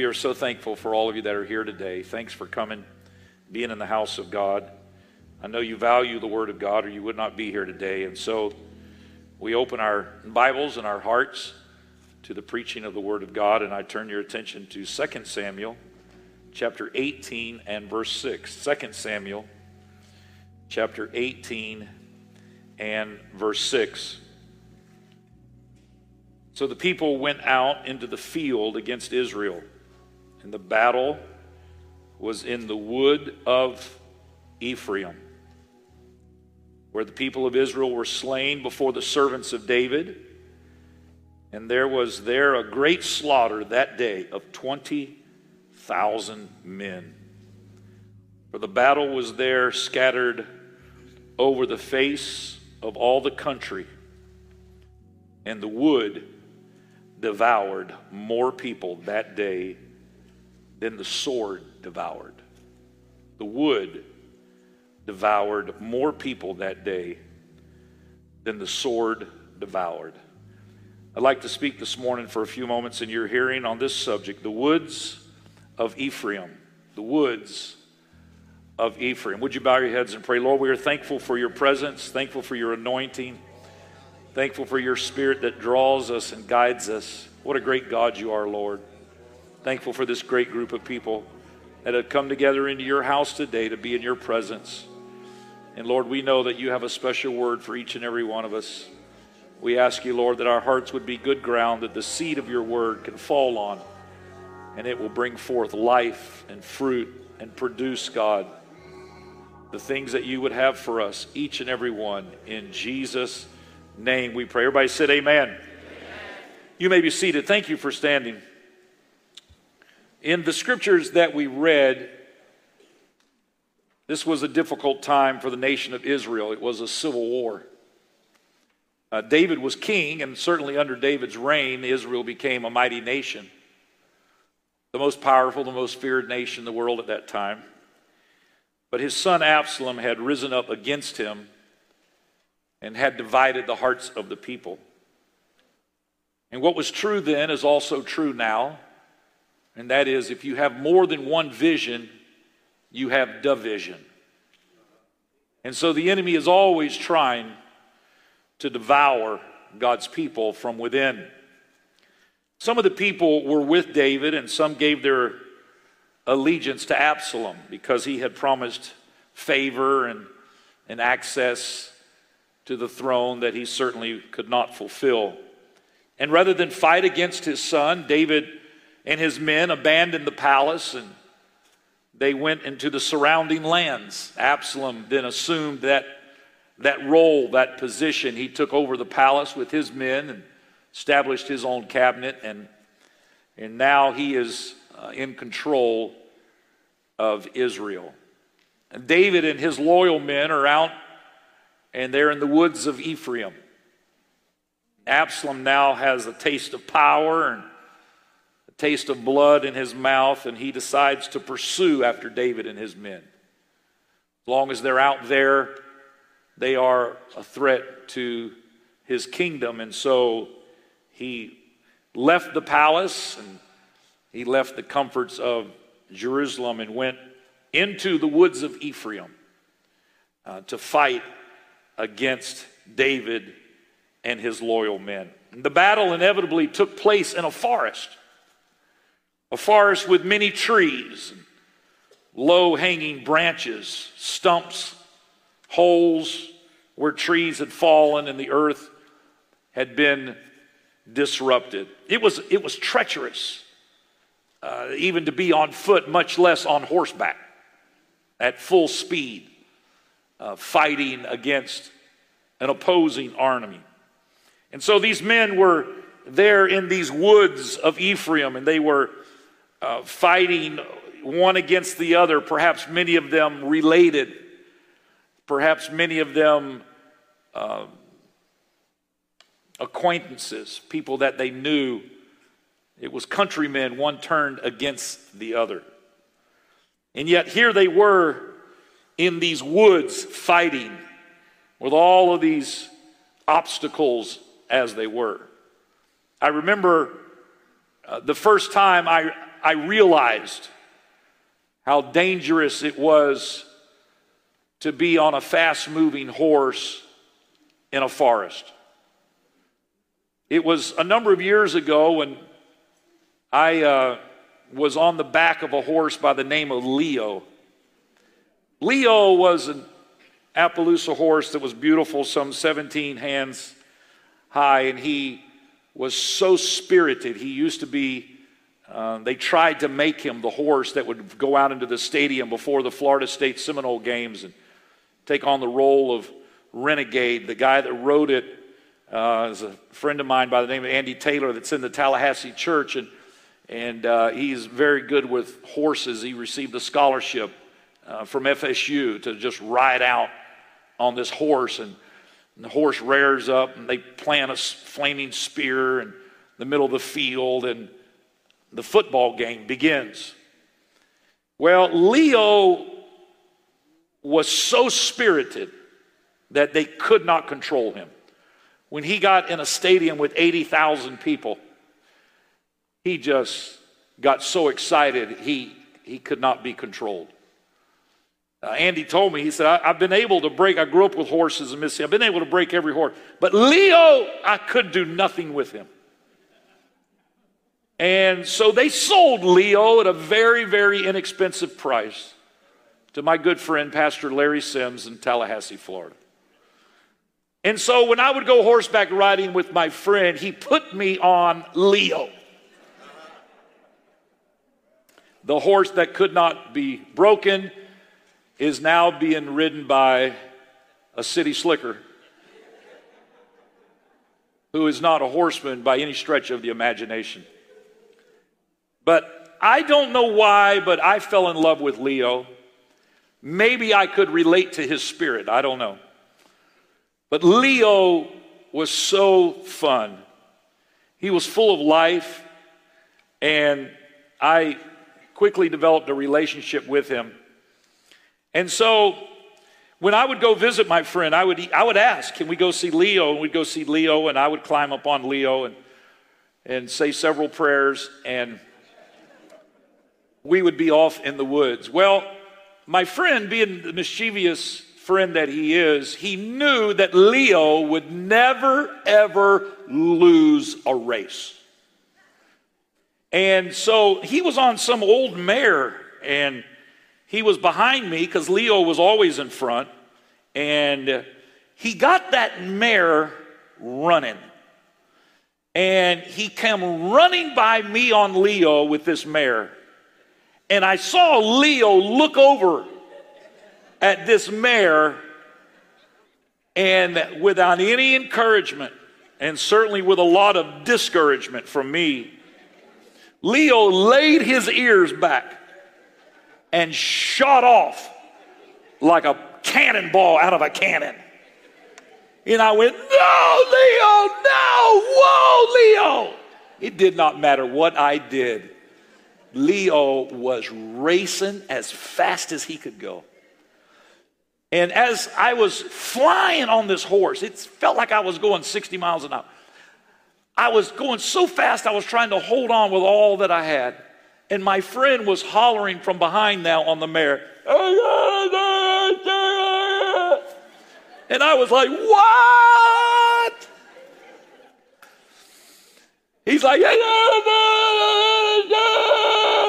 We are so thankful for all of you that are here today. Thanks for coming, being in the house of God. I know you value the Word of God, or you would not be here today. And so we open our Bibles and our hearts to the preaching of the Word of God, and I turn your attention to 2 Samuel chapter 18 and verse 6. 2 Samuel chapter 18 and verse 6. So the people went out into the field against Israel and the battle was in the wood of Ephraim, where the people of Israel were slain before the servants of David. And there was there a great slaughter that day of 20,000 men. For the battle was there scattered over the face of all the country, and the wood devoured more people that day than the sword devoured. The wood devoured more people that day than the sword devoured. I'd like to speak this morning for a few moments in your hearing on this subject the woods of Ephraim. The woods of Ephraim. Would you bow your heads and pray? Lord, we are thankful for your presence, thankful for your anointing, thankful for your spirit that draws us and guides us. What a great God you are, Lord. Thankful for this great group of people that have come together into your house today to be in your presence. And Lord, we know that you have a special word for each and every one of us. We ask you, Lord, that our hearts would be good ground, that the seed of your word can fall on, and it will bring forth life and fruit and produce, God, the things that you would have for us, each and every one. In Jesus' name we pray. Everybody said, Amen. amen. You may be seated. Thank you for standing. In the scriptures that we read, this was a difficult time for the nation of Israel. It was a civil war. Uh, David was king, and certainly under David's reign, Israel became a mighty nation. The most powerful, the most feared nation in the world at that time. But his son Absalom had risen up against him and had divided the hearts of the people. And what was true then is also true now. And that is, if you have more than one vision, you have division. And so the enemy is always trying to devour God's people from within. Some of the people were with David, and some gave their allegiance to Absalom because he had promised favor and, and access to the throne that he certainly could not fulfill. And rather than fight against his son, David and his men abandoned the palace and they went into the surrounding lands. Absalom then assumed that, that role, that position. He took over the palace with his men and established his own cabinet, and, and now he is uh, in control of Israel. And David and his loyal men are out and they're in the woods of Ephraim. Absalom now has a taste of power and taste of blood in his mouth, and he decides to pursue after David and his men. As long as they're out there, they are a threat to his kingdom. And so he left the palace and he left the comforts of Jerusalem and went into the woods of Ephraim uh, to fight against David and his loyal men. And the battle inevitably took place in a forest a forest with many trees, low hanging branches, stumps, holes where trees had fallen and the earth had been disrupted. It was, it was treacherous, uh, even to be on foot, much less on horseback at full speed, uh, fighting against an opposing army. And so these men were there in these woods of Ephraim, and they were uh, fighting one against the other, perhaps many of them related, perhaps many of them uh, acquaintances, people that they knew. It was countrymen, one turned against the other. And yet here they were in these woods fighting with all of these obstacles as they were. I remember uh, the first time I I realized how dangerous it was to be on a fast moving horse in a forest. It was a number of years ago when I uh, was on the back of a horse by the name of Leo. Leo was an Appaloosa horse that was beautiful, some 17 hands high, and he was so spirited. He used to be, uh, they tried to make him the horse that would go out into the stadium before the Florida State Seminole games and take on the role of renegade. The guy that wrote it uh, is a friend of mine by the name of Andy Taylor that's in the Tallahassee church, and, and uh, he's very good with horses. He received a scholarship uh, from FSU to just ride out on this horse, and, and the horse rears up, and they plant a flaming spear in the middle of the field, and the football game begins. Well, Leo was so spirited that they could not control him. When he got in a stadium with 80,000 people, he just got so excited he, he could not be controlled. Uh, Andy told me, he said, I, have been able to break, I grew up with horses in Mississippi. I've been able to break every horse. But Leo, I could do nothing with him. And so they sold Leo at a very, very inexpensive price to my good friend, Pastor Larry Sims in Tallahassee, Florida. And so when I would go horseback riding with my friend, he put me on Leo. The horse that could not be broken is now being ridden by a city slicker who is not a horseman by any stretch of the imagination. But I don't know why, but I fell in love with Leo. Maybe I could relate to his spirit. I don't know. But Leo was so fun. He was full of life, and I quickly developed a relationship with him. And so when I would go visit my friend, I would, I would ask, Can we go see Leo? And we'd go see Leo, and I would climb up on Leo and, and say several prayers, and we would be off in the woods. Well, my friend, being the mischievous friend that he is, he knew that Leo would never, ever lose a race. And so he was on some old mare, and he was behind me because Leo was always in front. And he got that mare running. And he came running by me on Leo with this mare. And I saw Leo look over at this mare and without any encouragement, and certainly with a lot of discouragement from me, Leo laid his ears back and shot off like a cannonball out of a cannon. And I went, No, Leo, no, whoa, Leo. It did not matter what I did. Leo was racing as fast as he could go. And as I was flying on this horse, it felt like I was going 60 miles an hour. I was going so fast, I was trying to hold on with all that I had. And my friend was hollering from behind now on the mare. And I was like, What? He's like,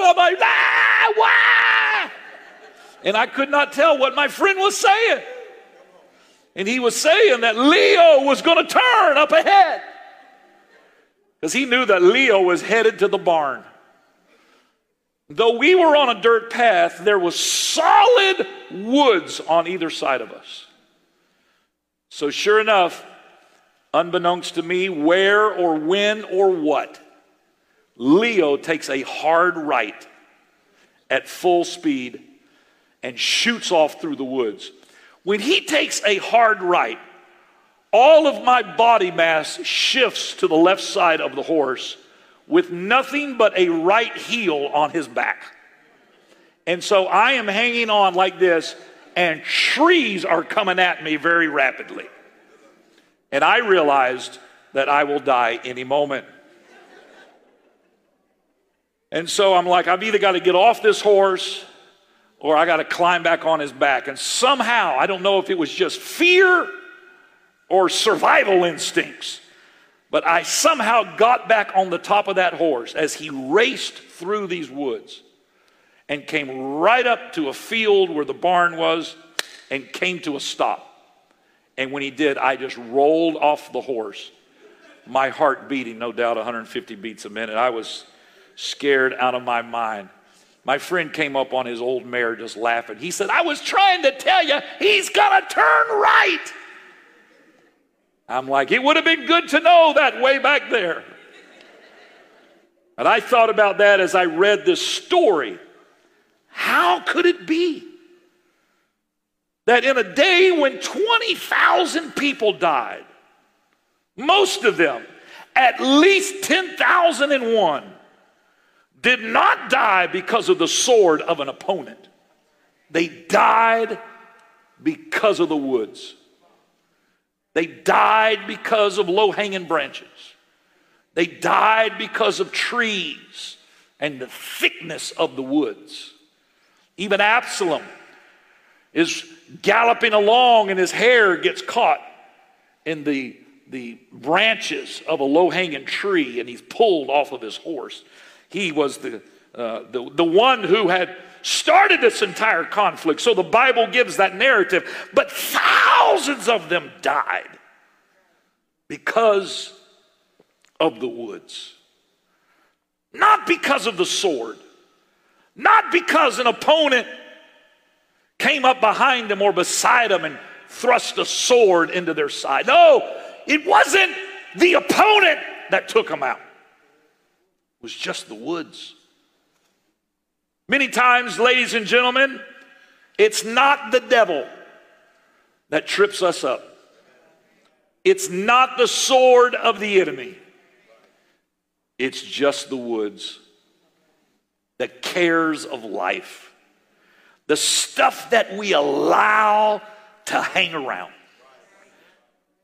I'm like, ah, wah! And I could not tell what my friend was saying. And he was saying that Leo was going to turn up ahead because he knew that Leo was headed to the barn. Though we were on a dirt path, there was solid woods on either side of us. So, sure enough, unbeknownst to me, where or when or what, Leo takes a hard right at full speed and shoots off through the woods. When he takes a hard right, all of my body mass shifts to the left side of the horse with nothing but a right heel on his back. And so I am hanging on like this, and trees are coming at me very rapidly. And I realized that I will die any moment. And so I'm like, I've either got to get off this horse or I got to climb back on his back. And somehow, I don't know if it was just fear or survival instincts, but I somehow got back on the top of that horse as he raced through these woods and came right up to a field where the barn was and came to a stop. And when he did, I just rolled off the horse, my heart beating, no doubt 150 beats a minute. I was scared out of my mind. My friend came up on his old mare just laughing. He said, I was trying to tell you, he's going to turn right. I'm like, it would have been good to know that way back there. And I thought about that as I read this story. How could it be that in a day when 20,000 people died, most of them, at least 10,001, did not die because of the sword of an opponent. They died because of the woods. They died because of low hanging branches. They died because of trees and the thickness of the woods. Even Absalom is galloping along and his hair gets caught in the, the branches of a low hanging tree and he's pulled off of his horse. He was the, uh, the, the one who had started this entire conflict. So the Bible gives that narrative. But thousands of them died because of the woods. Not because of the sword. Not because an opponent came up behind them or beside them and thrust a sword into their side. No, it wasn't the opponent that took them out was just the woods. Many times, ladies and gentlemen, it's not the devil that trips us up. It's not the sword of the enemy. It's just the woods, the cares of life, the stuff that we allow to hang around.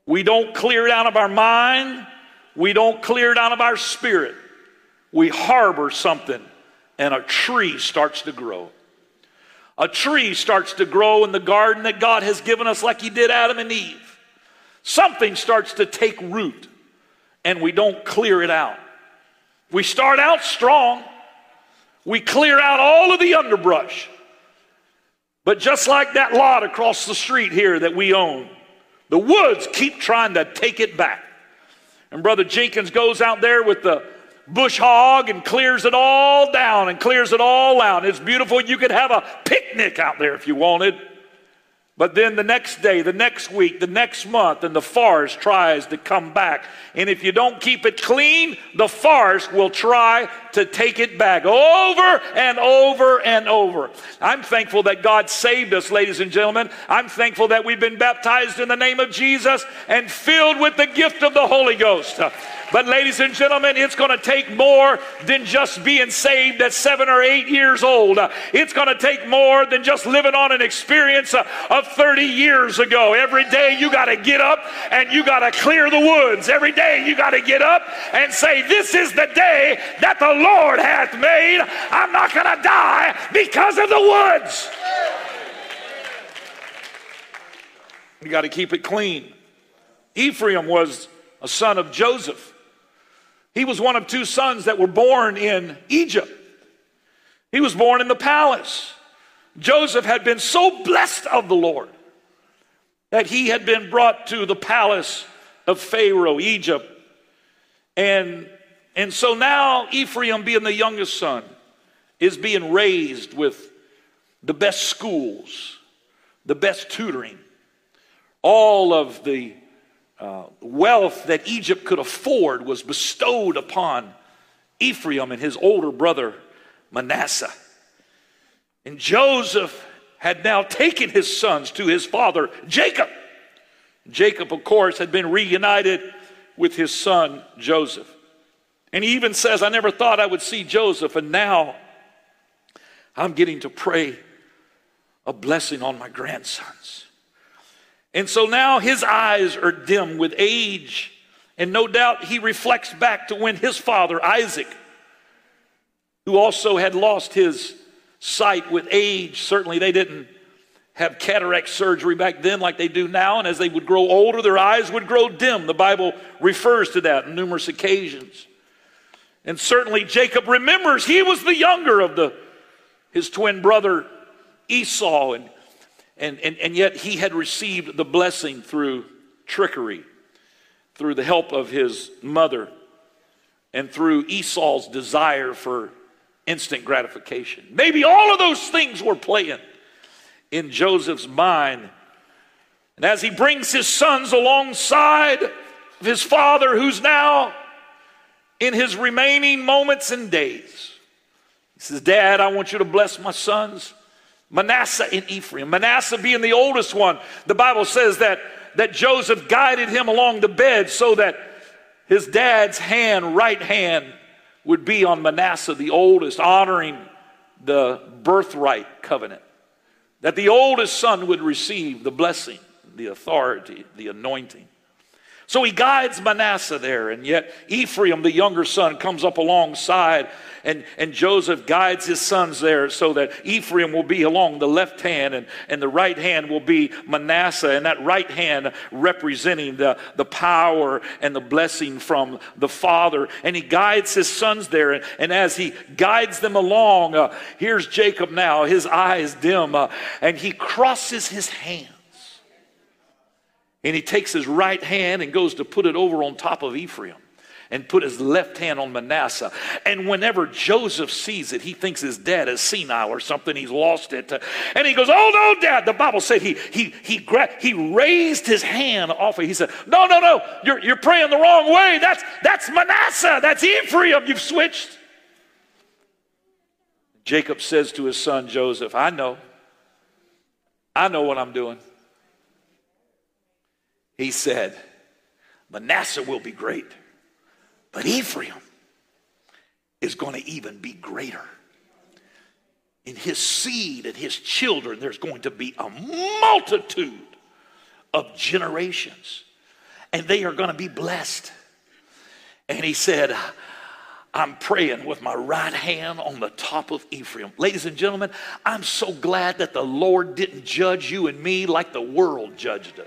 We don't clear it out of our mind, we don't clear it out of our spirit we harbor something and a tree starts to grow. A tree starts to grow in the garden that God has given us, like He did Adam and Eve. Something starts to take root and we don't clear it out. We start out strong, we clear out all of the underbrush. But just like that lot across the street here that we own, the woods keep trying to take it back. And Brother Jenkins goes out there with the bush hog and clears it all down and clears it all out. It's beautiful. You could have a picnic out there if you wanted. But then the next day, the next week, the next month, and the forest tries to come back. And if you don't keep it clean, the forest will try to take it back over and over and over. I'm thankful that God saved us, ladies and gentlemen. I'm thankful that we've been baptized in the name of Jesus and filled with the gift of the Holy Ghost. But, ladies and gentlemen, it's going to take more than just being saved at seven or eight years old. It's going to take more than just living on an experience of 30 years ago. Every day you got to get up and you got to clear the woods. Every day you got to get up and say, This is the day that the Lord hath made. I'm not going to die because of the woods. You got to keep it clean. Ephraim was a son of Joseph. He was one of two sons that were born in Egypt. He was born in the palace. Joseph had been so blessed of the Lord that he had been brought to the palace of Pharaoh, Egypt. And, and so now Ephraim, being the youngest son, is being raised with the best schools, the best tutoring, all of the uh, wealth that Egypt could afford was bestowed upon Ephraim and his older brother Manasseh. And Joseph had now taken his sons to his father Jacob. Jacob, of course, had been reunited with his son Joseph. And he even says, I never thought I would see Joseph, and now I'm getting to pray a blessing on my grandsons. And so now his eyes are dim with age. And no doubt he reflects back to when his father, Isaac, who also had lost his sight with age. Certainly, they didn't have cataract surgery back then like they do now, and as they would grow older, their eyes would grow dim. The Bible refers to that on numerous occasions. And certainly, Jacob remembers he was the younger of the, his twin brother Esau, and, and, and, and yet he had received the blessing through trickery, through the help of his mother, and through Esau's desire for instant gratification. Maybe all of those things were playing in Joseph's mind. And as he brings his sons alongside of his father, who's now in his remaining moments and days, he says, Dad, I want you to bless my sons. Manasseh and Ephraim. Manasseh being the oldest one, the Bible says that, that Joseph guided him along the bed so that his dad's hand, right hand, would be on Manasseh, the oldest, honoring the birthright covenant that the oldest son would receive the blessing, the authority, the anointing. So he guides Manasseh there, and yet Ephraim, the younger son, comes up alongside, and, and Joseph guides his sons there so that Ephraim will be along the left hand, and, and the right hand will be Manasseh, and that right hand representing the, the power and the blessing from the Father. And he guides his sons there, and, and as he guides them along, uh, here's Jacob now, his eyes dim, uh, and he crosses his hand and he takes his right hand and goes to put it over on top of Ephraim and put his left hand on Manasseh. And whenever Joseph sees it, he thinks his dad is senile or something. He's lost it. And he goes, Oh, no, dad. The Bible said he, he, he, gra- he raised his hand off it. He said, No, no, no. You're, you're praying the wrong way. That's, that's Manasseh. That's Ephraim. You've switched. Jacob says to his son Joseph, I know. I know what I'm doing he said, Manasseh will be great, but Ephraim is going to even be greater. In his seed and his children, there's going to be a multitude of generations, and they are going to be blessed. And he said, I'm praying with my right hand on the top of Ephraim. Ladies and gentlemen, I'm so glad that the Lord didn't judge you and me like the world judged us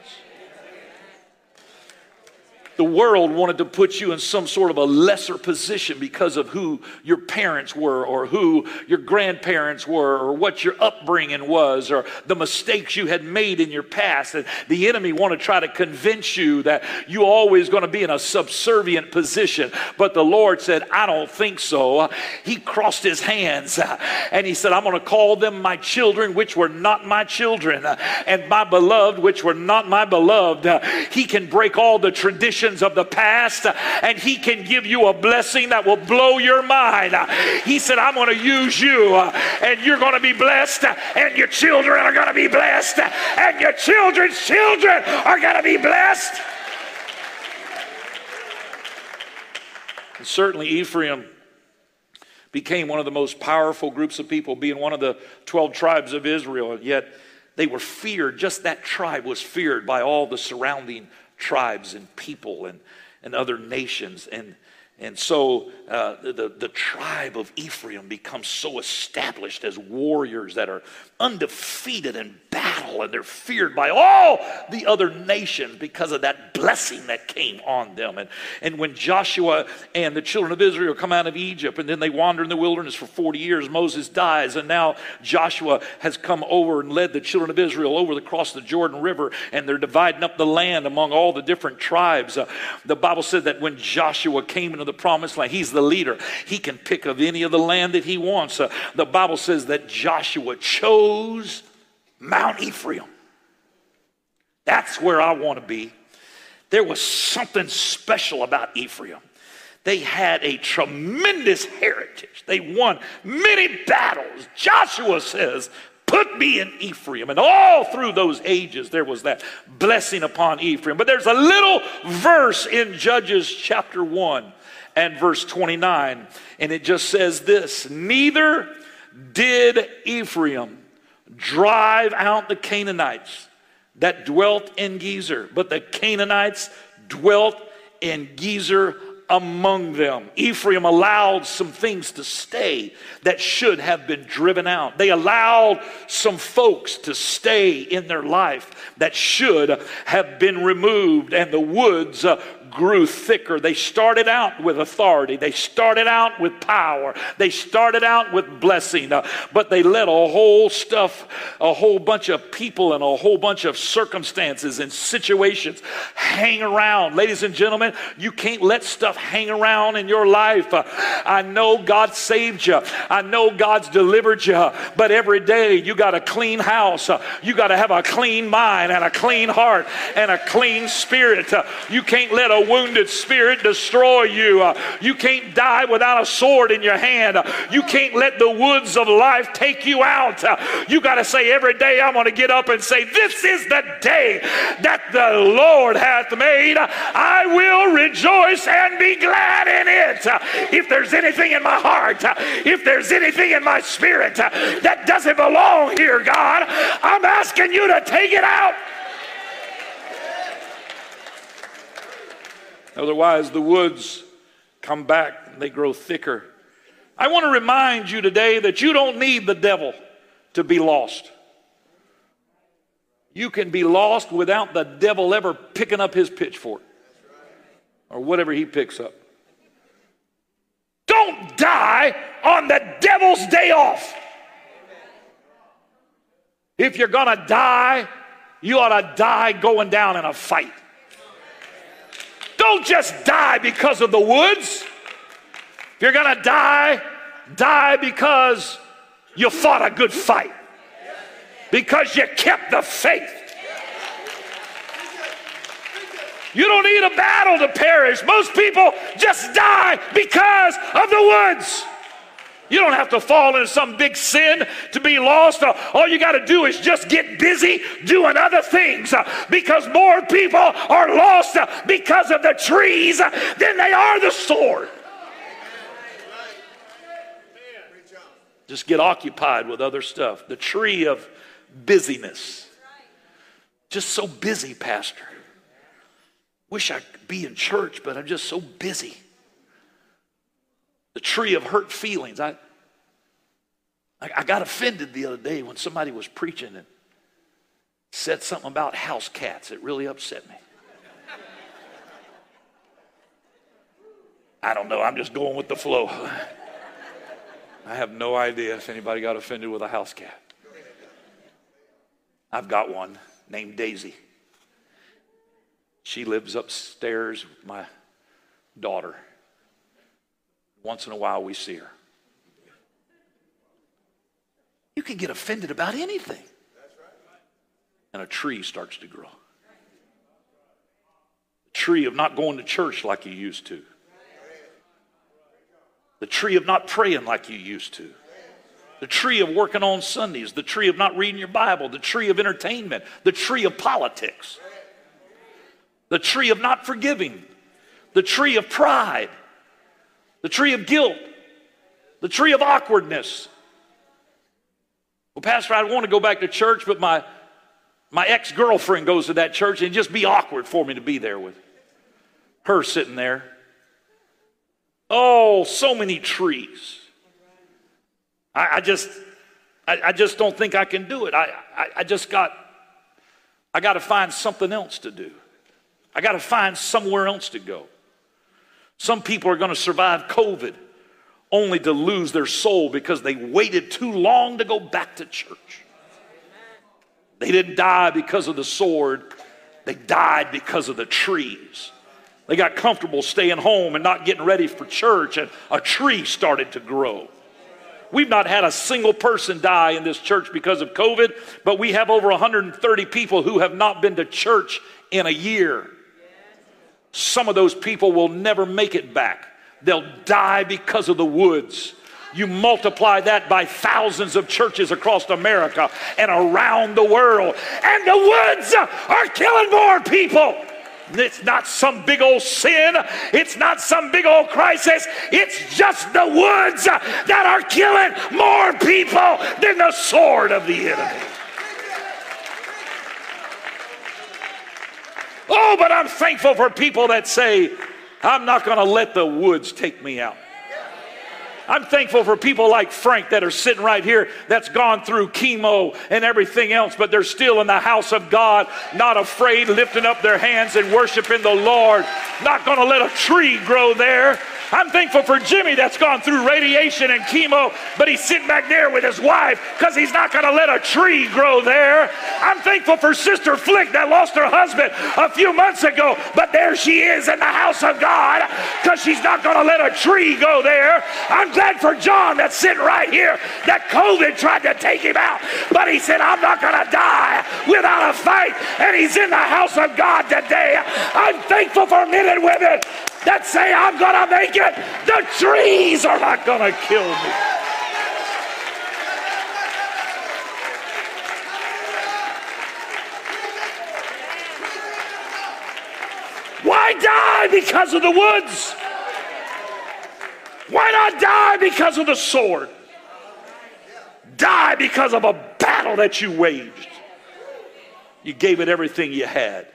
the world wanted to put you in some sort of a lesser position because of who your parents were or who your grandparents were or what your upbringing was or the mistakes you had made in your past. And the enemy want to try to convince you that you're always going to be in a subservient position. But the Lord said, I don't think so. He crossed his hands uh, and he said, I'm going to call them my children, which were not my children, uh, and my beloved, which were not my beloved. Uh, he can break all the of the past, and He can give you a blessing that will blow your mind. He said, I'm going to use you, and you're going to be blessed, and your children are going to be blessed, and your children's children are going to be blessed. And certainly, Ephraim became one of the most powerful groups of people, being one of the 12 tribes of Israel. Yet, they were feared, just that tribe was feared by all the surrounding tribes and people and, and other nations. And and so uh, the, the tribe of Ephraim becomes so established as warriors that are undefeated in battle and they're feared by all the other nations because of that blessing that came on them. And, and when Joshua and the children of Israel come out of Egypt and then they wander in the wilderness for 40 years, Moses dies, and now Joshua has come over and led the children of Israel over across the Jordan River and they're dividing up the land among all the different tribes. Uh, the Bible said that when Joshua came into the promised land. He's the leader. He can pick of any of the land that he wants. Uh, the Bible says that Joshua chose Mount Ephraim. That's where I want to be. There was something special about Ephraim. They had a tremendous heritage. They won many battles. Joshua says Put me in Ephraim. And all through those ages, there was that blessing upon Ephraim. But there's a little verse in Judges chapter 1 and verse 29, and it just says this Neither did Ephraim drive out the Canaanites that dwelt in Gezer, but the Canaanites dwelt in Gezer among them. Ephraim allowed some things to stay that should have been driven out. They allowed some folks to stay in their life that should have been removed, and the woods uh, grew thicker. They started out with authority, they started out with power, they started out with blessing, uh, but they let a whole stuff, a whole bunch of people, and a whole bunch of circumstances and situations hang around. Ladies and gentlemen, you can't let stuff hang around in your life. Uh, I know God saved you, I know God's delivered you, but every day you got a clean house, uh, you got to have a clean mind and a clean heart and a clean spirit. Uh, you can't let a a wounded spirit destroy you. Uh, you can't die without a sword in your hand. Uh, you can't let the woods of life take you out. Uh, you got to say every day, I'm going to get up and say, This is the day that the Lord hath made. I will rejoice and be glad in it. If there's anything in my heart, if there's anything in my spirit that doesn't belong here, God, I'm asking you to take it out. Otherwise, the woods come back and they grow thicker. I want to remind you today that you don't need the devil to be lost. You can be lost without the devil ever picking up his pitchfork or whatever he picks up. Don't die on the devil's day off. If you're going to die, you ought to die going down in a fight. Don't just die because of the woods. If you're going to die, die because you fought a good fight, because you kept the faith. You don't need a battle to perish. Most people just die because of the woods. You don't have to fall into some big sin to be lost. All you got to do is just get busy doing other things uh, because more people are lost uh, because of the trees than they are the sword. Just get occupied with other stuff. The tree of busyness. Just so busy, Pastor. Wish I could be in church, but I'm just so busy the tree of hurt feelings. I, I, I got offended the other day when somebody was preaching and said something about house cats. It really upset me. I don't know. I'm just going with the flow. I have no idea if anybody got offended with a house cat. I've got one named Daisy. She lives upstairs with my daughter. Once in a while, we see her. You can get offended about anything. And a tree starts to grow. The tree of not going to church like you used to. The tree of not praying like you used to. The tree of working on Sundays. The tree of not reading your Bible. The tree of entertainment. The tree of politics. The tree of not forgiving. The tree of pride the tree of guilt, the tree of awkwardness. Well, Pastor, I want to go back to church, but my, my ex girlfriend goes to that church and just be awkward for me to be there with her sitting there. Oh, so many trees. I, I just, I, just don't think I can do it. I, I, I just got, I got to find something else to do. I got to find somewhere else to go. Some people are going to survive COVID only to lose their soul because they waited too long to go back to church. They didn't die because of the sword, they died because of the trees. They got comfortable staying home and not getting ready for church, and a tree started to grow. We've not had a single person die in this church because of COVID, but we have over 130 people who have not been to church in a year. Some of those people will never make it back. They'll die because of the woods. You multiply that by thousands of churches across America and around the world, and the woods are killing more people. It's not some big old sin. It's not some big old crisis. It's just the woods that are killing more people than the sword of the enemy. Oh, but I'm thankful for people that say, I'm not going to let the woods take me out. I'm thankful for people like Frank that are sitting right here that's gone through chemo and everything else, but they're still in the house of God, not afraid, lifting up their hands and worshiping the Lord. Not going to let a tree grow there. I'm thankful for Jimmy that's gone through radiation and chemo, but he's sitting back there with his wife because he's not going to let a tree grow there. I'm thankful for Sister Flick that lost her husband a few months ago, but there she is in the house of God because she's not going to let a tree go there. I'm glad for John that's sitting right here that COVID tried to take him out, but he said, I'm not going to die without a fight, and he's in the house of God today. I'm thankful for men and women that say, I'm going to make it. The trees are not going to kill me. Why die because of the woods? Why not die because of the sword? Die because of a battle that you waged. You gave it everything you had.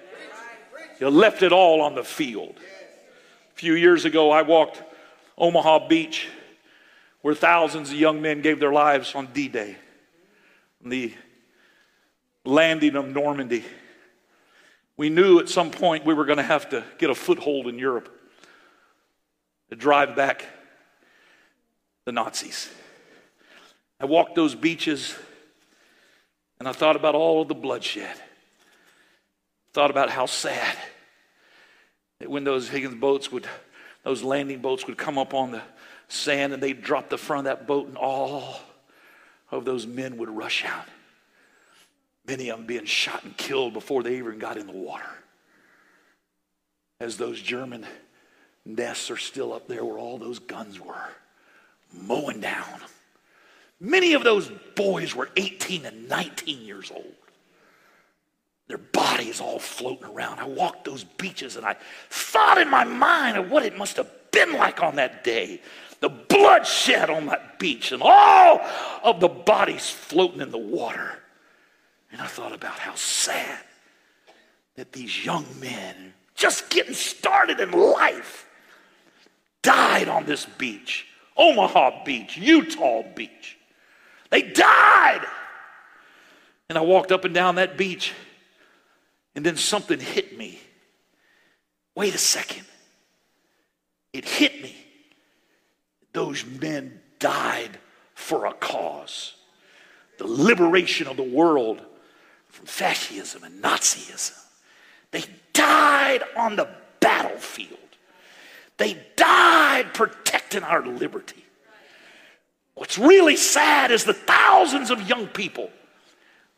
You left it all on the field. A few years ago, I walked Omaha Beach, where thousands of young men gave their lives on D Day, the landing of Normandy. We knew at some point we were going to have to get a foothold in Europe to drive back the Nazis. I walked those beaches and I thought about all of the bloodshed. Thought about how sad that when those Higgins boats would, those landing boats would come up on the sand and they'd drop the front of that boat and all of those men would rush out. Many of them being shot and killed before they even got in the water. As those German nests are still up there where all those guns were, mowing down. Many of those boys were 18 and 19 years old their bodies all floating around. I walked those beaches and I thought in my mind of what it must have been like on that day. The bloodshed on that beach and all of the bodies floating in the water. And I thought about how sad that these young men, just getting started in life, died on this beach. Omaha Beach, Utah Beach. They died. And I walked up and down that beach and then something hit me. Wait a second. It hit me. Those men died for a cause the liberation of the world from fascism and Nazism. They died on the battlefield, they died protecting our liberty. What's really sad is the thousands of young people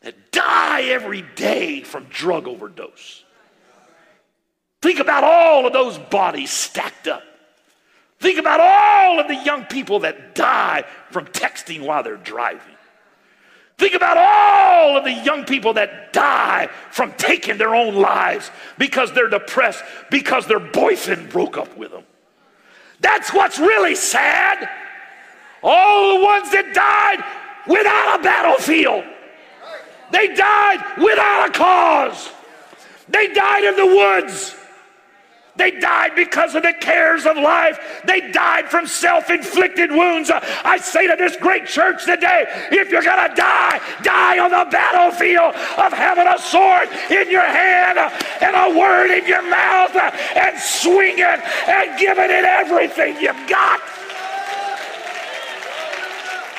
that die every day from drug overdose. Think about all of those bodies stacked up. Think about all of the young people that die from texting while they're driving. Think about all of the young people that die from taking their own lives because they're depressed because their boyfriend broke up with them. That's what's really sad. All the ones that died without a battlefield. They died without a cause. They died in the woods. They died because of the cares of life. They died from self inflicted wounds. I say to this great church today if you're going to die, die on the battlefield of having a sword in your hand and a word in your mouth and swinging and giving it everything you've got.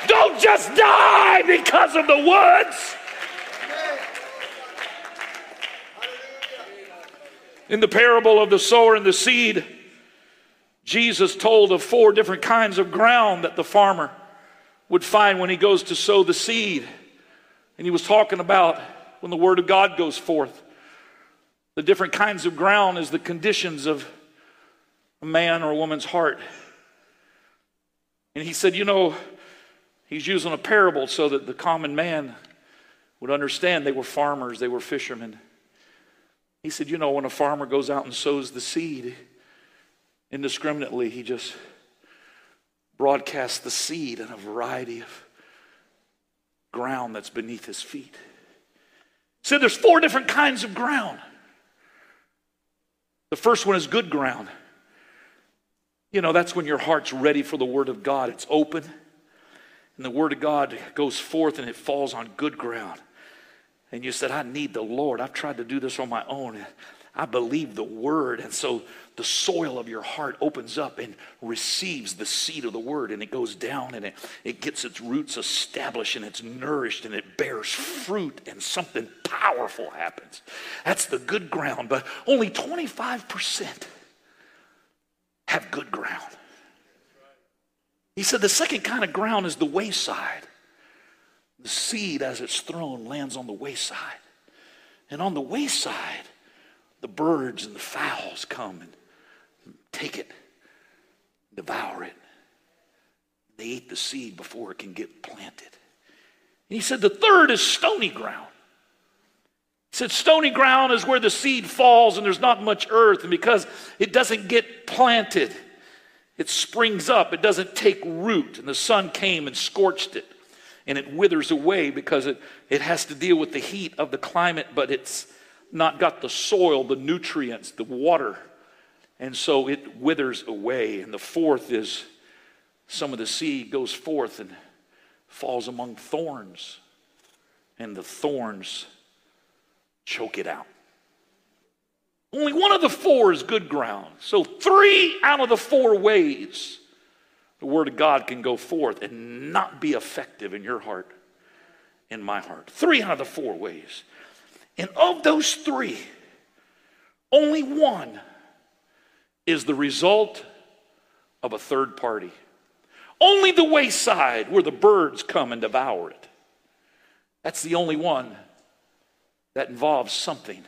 Don't just die because of the woods. In the parable of the sower and the seed, Jesus told of four different kinds of ground that the farmer would find when he goes to sow the seed. And he was talking about when the word of God goes forth. The different kinds of ground is the conditions of a man or a woman's heart. And he said, you know, he's using a parable so that the common man would understand they were farmers, they were fishermen. He said, You know, when a farmer goes out and sows the seed indiscriminately, he just broadcasts the seed in a variety of ground that's beneath his feet. He said, There's four different kinds of ground. The first one is good ground. You know, that's when your heart's ready for the Word of God. It's open, and the Word of God goes forth and it falls on good ground. And you said, I need the Lord. I've tried to do this on my own. I believe the Word. And so the soil of your heart opens up and receives the seed of the Word, and it goes down and it, it gets its roots established and it's nourished and it bears fruit, and something powerful happens. That's the good ground, but only 25% have good ground. He said the second kind of ground is the wayside. The seed, as it's thrown, lands on the wayside. And on the wayside, the birds and the fowls come and take it, devour it. They eat the seed before it can get planted. And he said the third is stony ground. He said stony ground is where the seed falls and there's not much earth, and because it doesn't get planted, it springs up, it doesn't take root, and the sun came and scorched it, and it withers away because it, it has to deal with the heat of the climate, but it's not got the soil, the nutrients, the water. And so it withers away. And the fourth is some of the seed goes forth and falls among thorns, and the thorns choke it out. Only one of the four is good ground. So, three out of the four ways the Word of God can go forth and not be effective in your heart, in my heart. Three out of the four ways. And of those three, only one is the result of a third party. Only the wayside where the birds come and devour it. That's the only one that involves something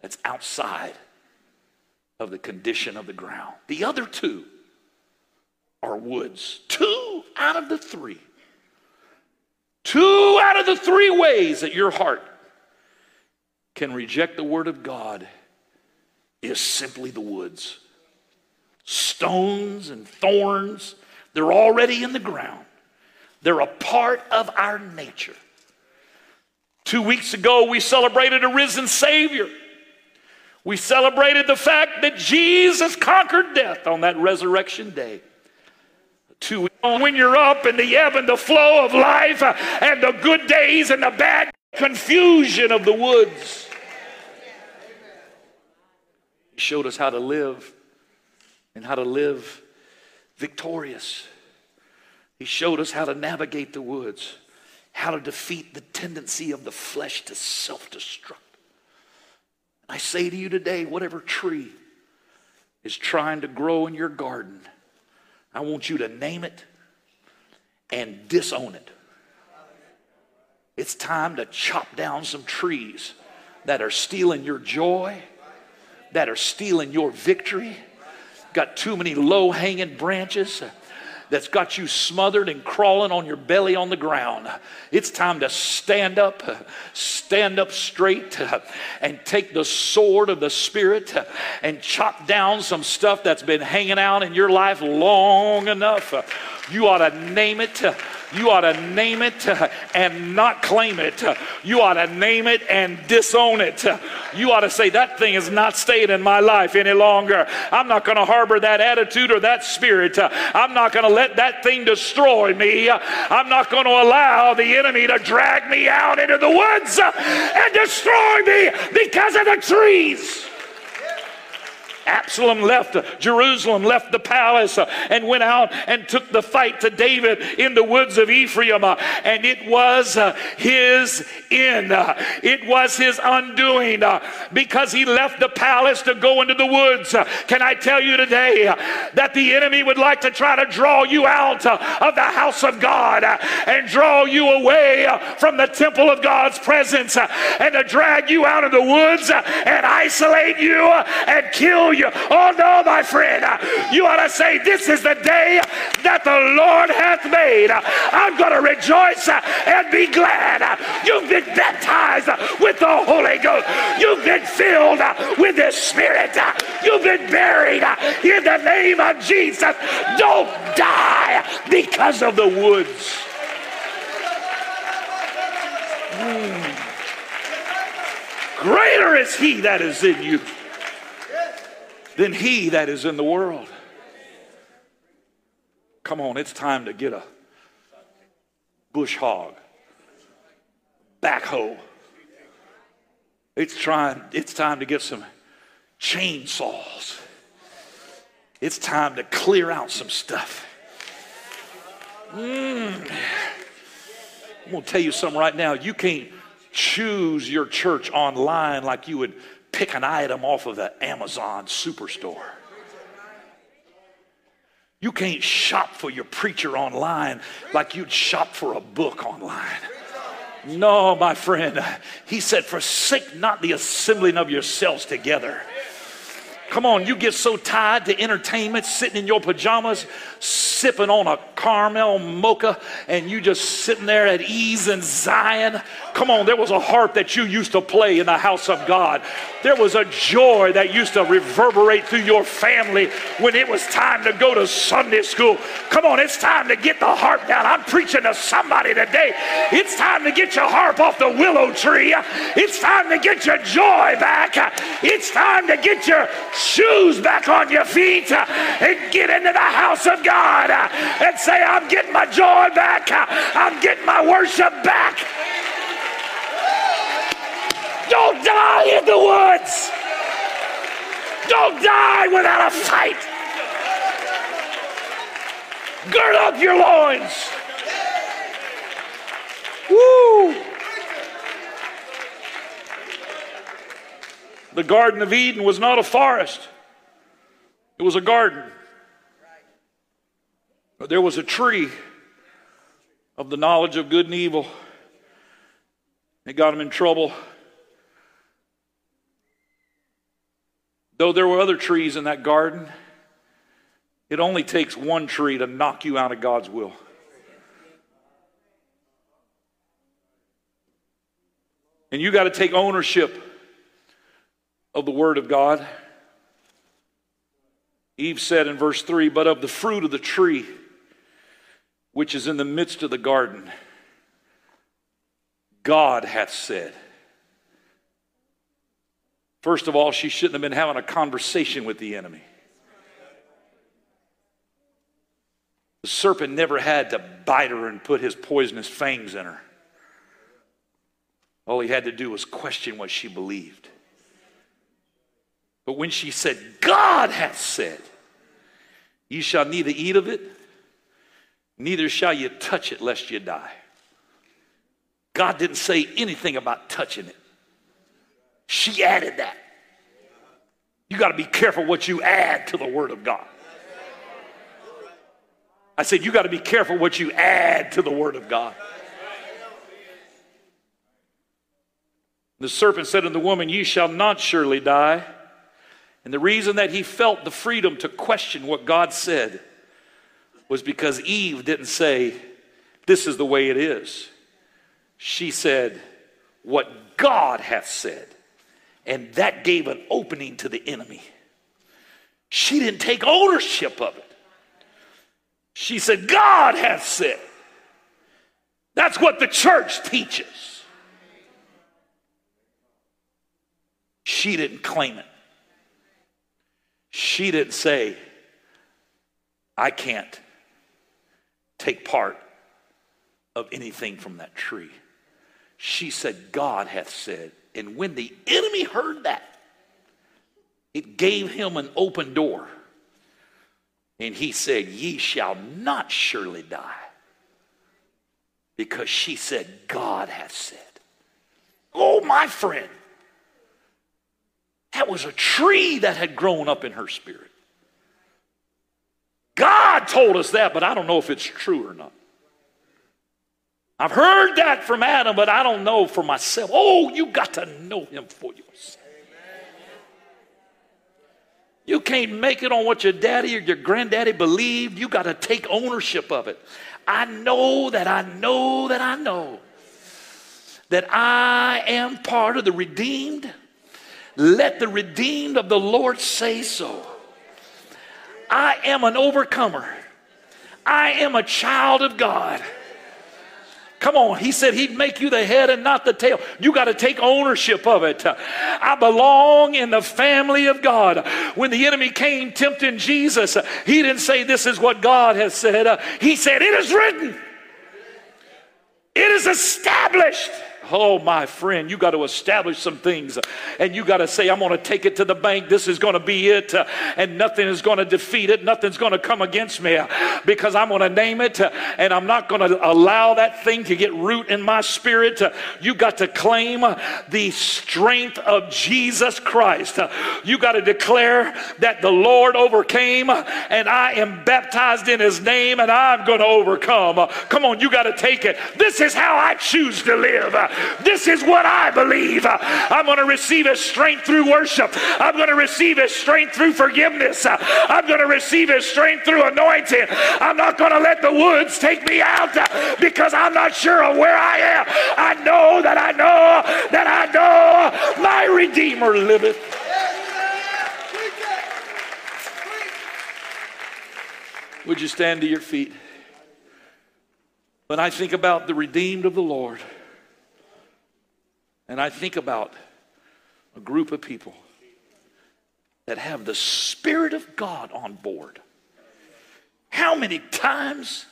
that's outside of the condition of the ground. The other two are woods. Two out of the three. Two out of the three ways that your heart can reject the word of God is simply the woods. Stones and thorns, they're already in the ground. They're a part of our nature. Two weeks ago, we celebrated a risen Savior. We celebrated the fact that Jesus conquered death on that resurrection day. Two, when you're up in the ebb and the flow of life uh, and the good days and the bad confusion of the woods. He showed us how to live and how to live victorious. He showed us how to navigate the woods, how to defeat the tendency of the flesh to self destruct. I say to you today, whatever tree is trying to grow in your garden, I want you to name it and disown it. It's time to chop down some trees that are stealing your joy, that are stealing your victory. Got too many low hanging branches that's got you smothered and crawling on your belly on the ground. It's time to stand up, stand up straight, and take the sword of the Spirit and chop down some stuff that's been hanging out in your life long enough. You ought to name it. You ought to name it and not claim it. You ought to name it and disown it. You ought to say, That thing is not staying in my life any longer. I'm not going to harbor that attitude or that spirit. I'm not going to let that thing destroy me. I'm not going to allow the enemy to drag me out into the woods and destroy me because of the trees. Absalom left Jerusalem, left the palace, uh, and went out and took the fight to David in the woods of Ephraim. Uh, and it was uh, his end, uh, it was his undoing uh, because he left the palace to go into the woods. Uh, can I tell you today that the enemy would like to try to draw you out of the house of God and draw you away from the temple of God's presence and to drag you out of the woods and isolate you and kill you. Oh no, my friend. You ought to say, This is the day that the Lord hath made. I'm going to rejoice and be glad. You've been baptized with the Holy Ghost. You've been filled with the Spirit. You've been buried in the name of Jesus. Don't die because of the woods. Mm. Greater is he that is in you than he that is in the world. Come on, it's time to get a bush hog, backhoe. It's trying, it's time to get some chainsaws. It's time to clear out some stuff. Mm. I'm going to tell you something right now. You can't choose your church online like you would pick an item off of the Amazon superstore. You can't shop for your preacher online like you'd shop for a book online. No, my friend. He said, Forsake not the assembling of yourselves together. Come on, you get so tied to entertainment, sitting in your pajamas, sipping on a caramel mocha, and you just sitting there at ease in Zion. Come on, there was a harp that you used to play in the house of God. There was a joy that used to reverberate through your family when it was time to go to Sunday school. Come on, it's time to get the harp down. I'm preaching to somebody today. It's time to get your harp off the willow tree. It's time to get your joy back. It's time to get your shoes back on your feet uh, and get into the house of God uh, and say, I'm getting my joy back. Uh, I'm getting my worship back. Don't die in the woods. Don't die without a fight. Gird up your loins. Woo! The Garden of Eden was not a forest, it was a garden. But there was a tree of the knowledge of good and evil. It got him in trouble. Though there were other trees in that garden, it only takes one tree to knock you out of God's will. And you got to take ownership of the Word of God. Eve said in verse 3 But of the fruit of the tree which is in the midst of the garden, God hath said. First of all, she shouldn't have been having a conversation with the enemy. The serpent never had to bite her and put his poisonous fangs in her. All he had to do was question what she believed. But when she said, God hath said, You shall neither eat of it, neither shall you touch it, lest you die. God didn't say anything about touching it. She added that. You got to be careful what you add to the Word of God. I said, You got to be careful what you add to the Word of God. The serpent said to the woman, Ye shall not surely die. And the reason that he felt the freedom to question what God said was because Eve didn't say, This is the way it is. She said, What God hath said. And that gave an opening to the enemy. She didn't take ownership of it. She said, God hath said. That's what the church teaches. She didn't claim it. She didn't say, I can't take part of anything from that tree. She said, God hath said. And when the enemy heard that, it gave him an open door. And he said, Ye shall not surely die. Because she said, God hath said. Oh, my friend. That was a tree that had grown up in her spirit. God told us that, but I don't know if it's true or not. I've heard that from Adam, but I don't know for myself. Oh, you got to know him for yourself. You can't make it on what your daddy or your granddaddy believed. You got to take ownership of it. I know that I know that I know that I am part of the redeemed let the redeemed of the Lord say so. I am an overcomer. I am a child of God. Come on. He said he'd make you the head and not the tail. You got to take ownership of it. I belong in the family of God. When the enemy came tempting Jesus, he didn't say, This is what God has said. He said, It is written, it is established. Oh, my friend, you got to establish some things and you got to say, I'm going to take it to the bank. This is going to be it. and nothing is going to defeat it. Nothing's going to come against me because I'm going to name it and I'm not going to allow that thing to get root in my spirit. you got to claim the strength of Jesus Christ. you got to declare that the Lord overcame and I am baptized in his name and I'm going to overcome. come on, you got to take it. This is how I choose to live. This is what I believe. I'm going to receive His strength through worship. I'm going to receive His strength through forgiveness. I'm going to receive His strength through anointing. I'm not going to let the woods take me out because I'm not sure of where I am. I know that I know that I know my Redeemer liveth. Would you stand to your feet? When I think about the redeemed of the Lord, and I think about a group of people that have the Spirit of God on board. How many times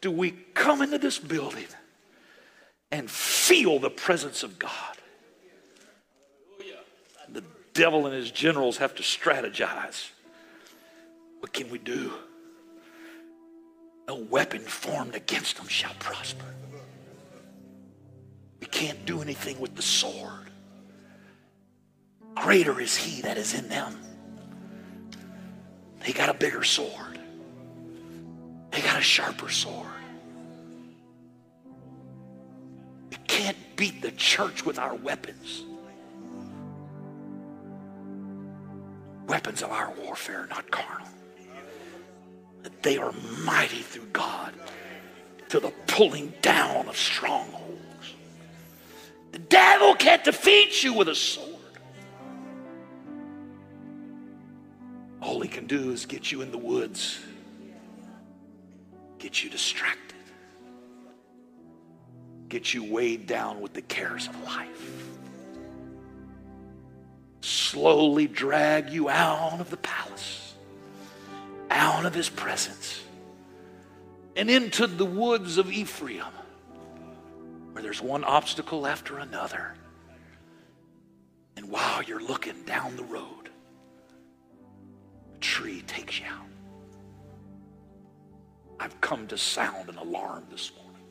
do we come into this building and feel the presence of God? The devil and his generals have to strategize. What can we do? No weapon formed against them shall prosper. Can't do anything with the sword. Greater is he that is in them. They got a bigger sword. They got a sharper sword. We can't beat the church with our weapons. Weapons of our warfare, not carnal. That they are mighty through God to the pulling down of strongholds. The devil can't defeat you with a sword. All he can do is get you in the woods, get you distracted, get you weighed down with the cares of life, slowly drag you out of the palace, out of his presence, and into the woods of Ephraim where there's one obstacle after another. And while you're looking down the road, a tree takes you out. I've come to sound an alarm this morning.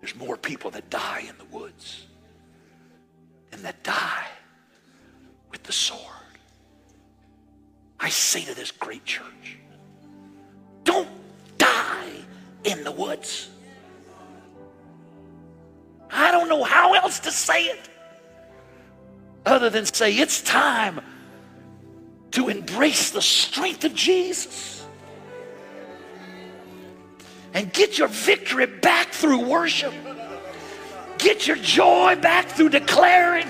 There's more people that die in the woods than that die with the sword. I say to this great church, don't die in the woods. I don't know how else to say it other than say it's time to embrace the strength of Jesus and get your victory back through worship. Get your joy back through declaring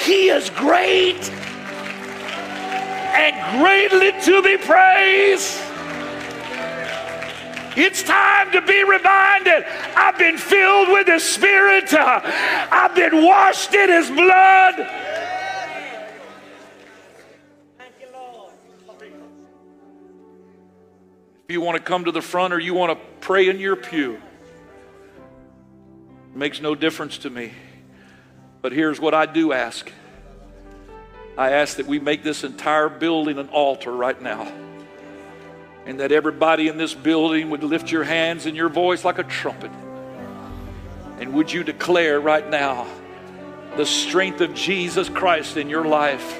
He is great and greatly to be praised. It's time to be reminded I've been filled with His Spirit, I've been washed in His blood. If you want to come to the front or you want to pray in your pew, it makes no difference to me. But here's what I do ask I ask that we make this entire building an altar right now and that everybody in this building would lift your hands and your voice like a trumpet. And would you declare right now the strength of Jesus Christ in your life?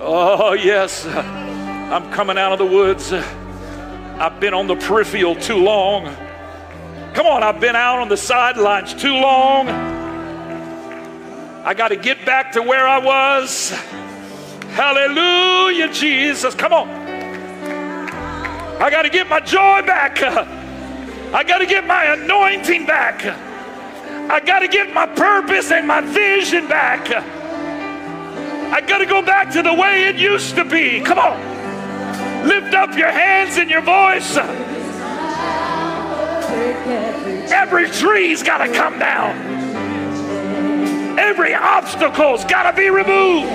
Oh, yes, I'm coming out of the woods. I've been on the peripheral too long. Come on, I've been out on the sidelines too long. I got to get back to where I was. Hallelujah, Jesus. Come on. I got to get my joy back. I got to get my anointing back. I got to get my purpose and my vision back. I got to go back to the way it used to be. Come on. Lift up your hands and your voice. Every tree's got to come down. Every obstacle's got to be removed.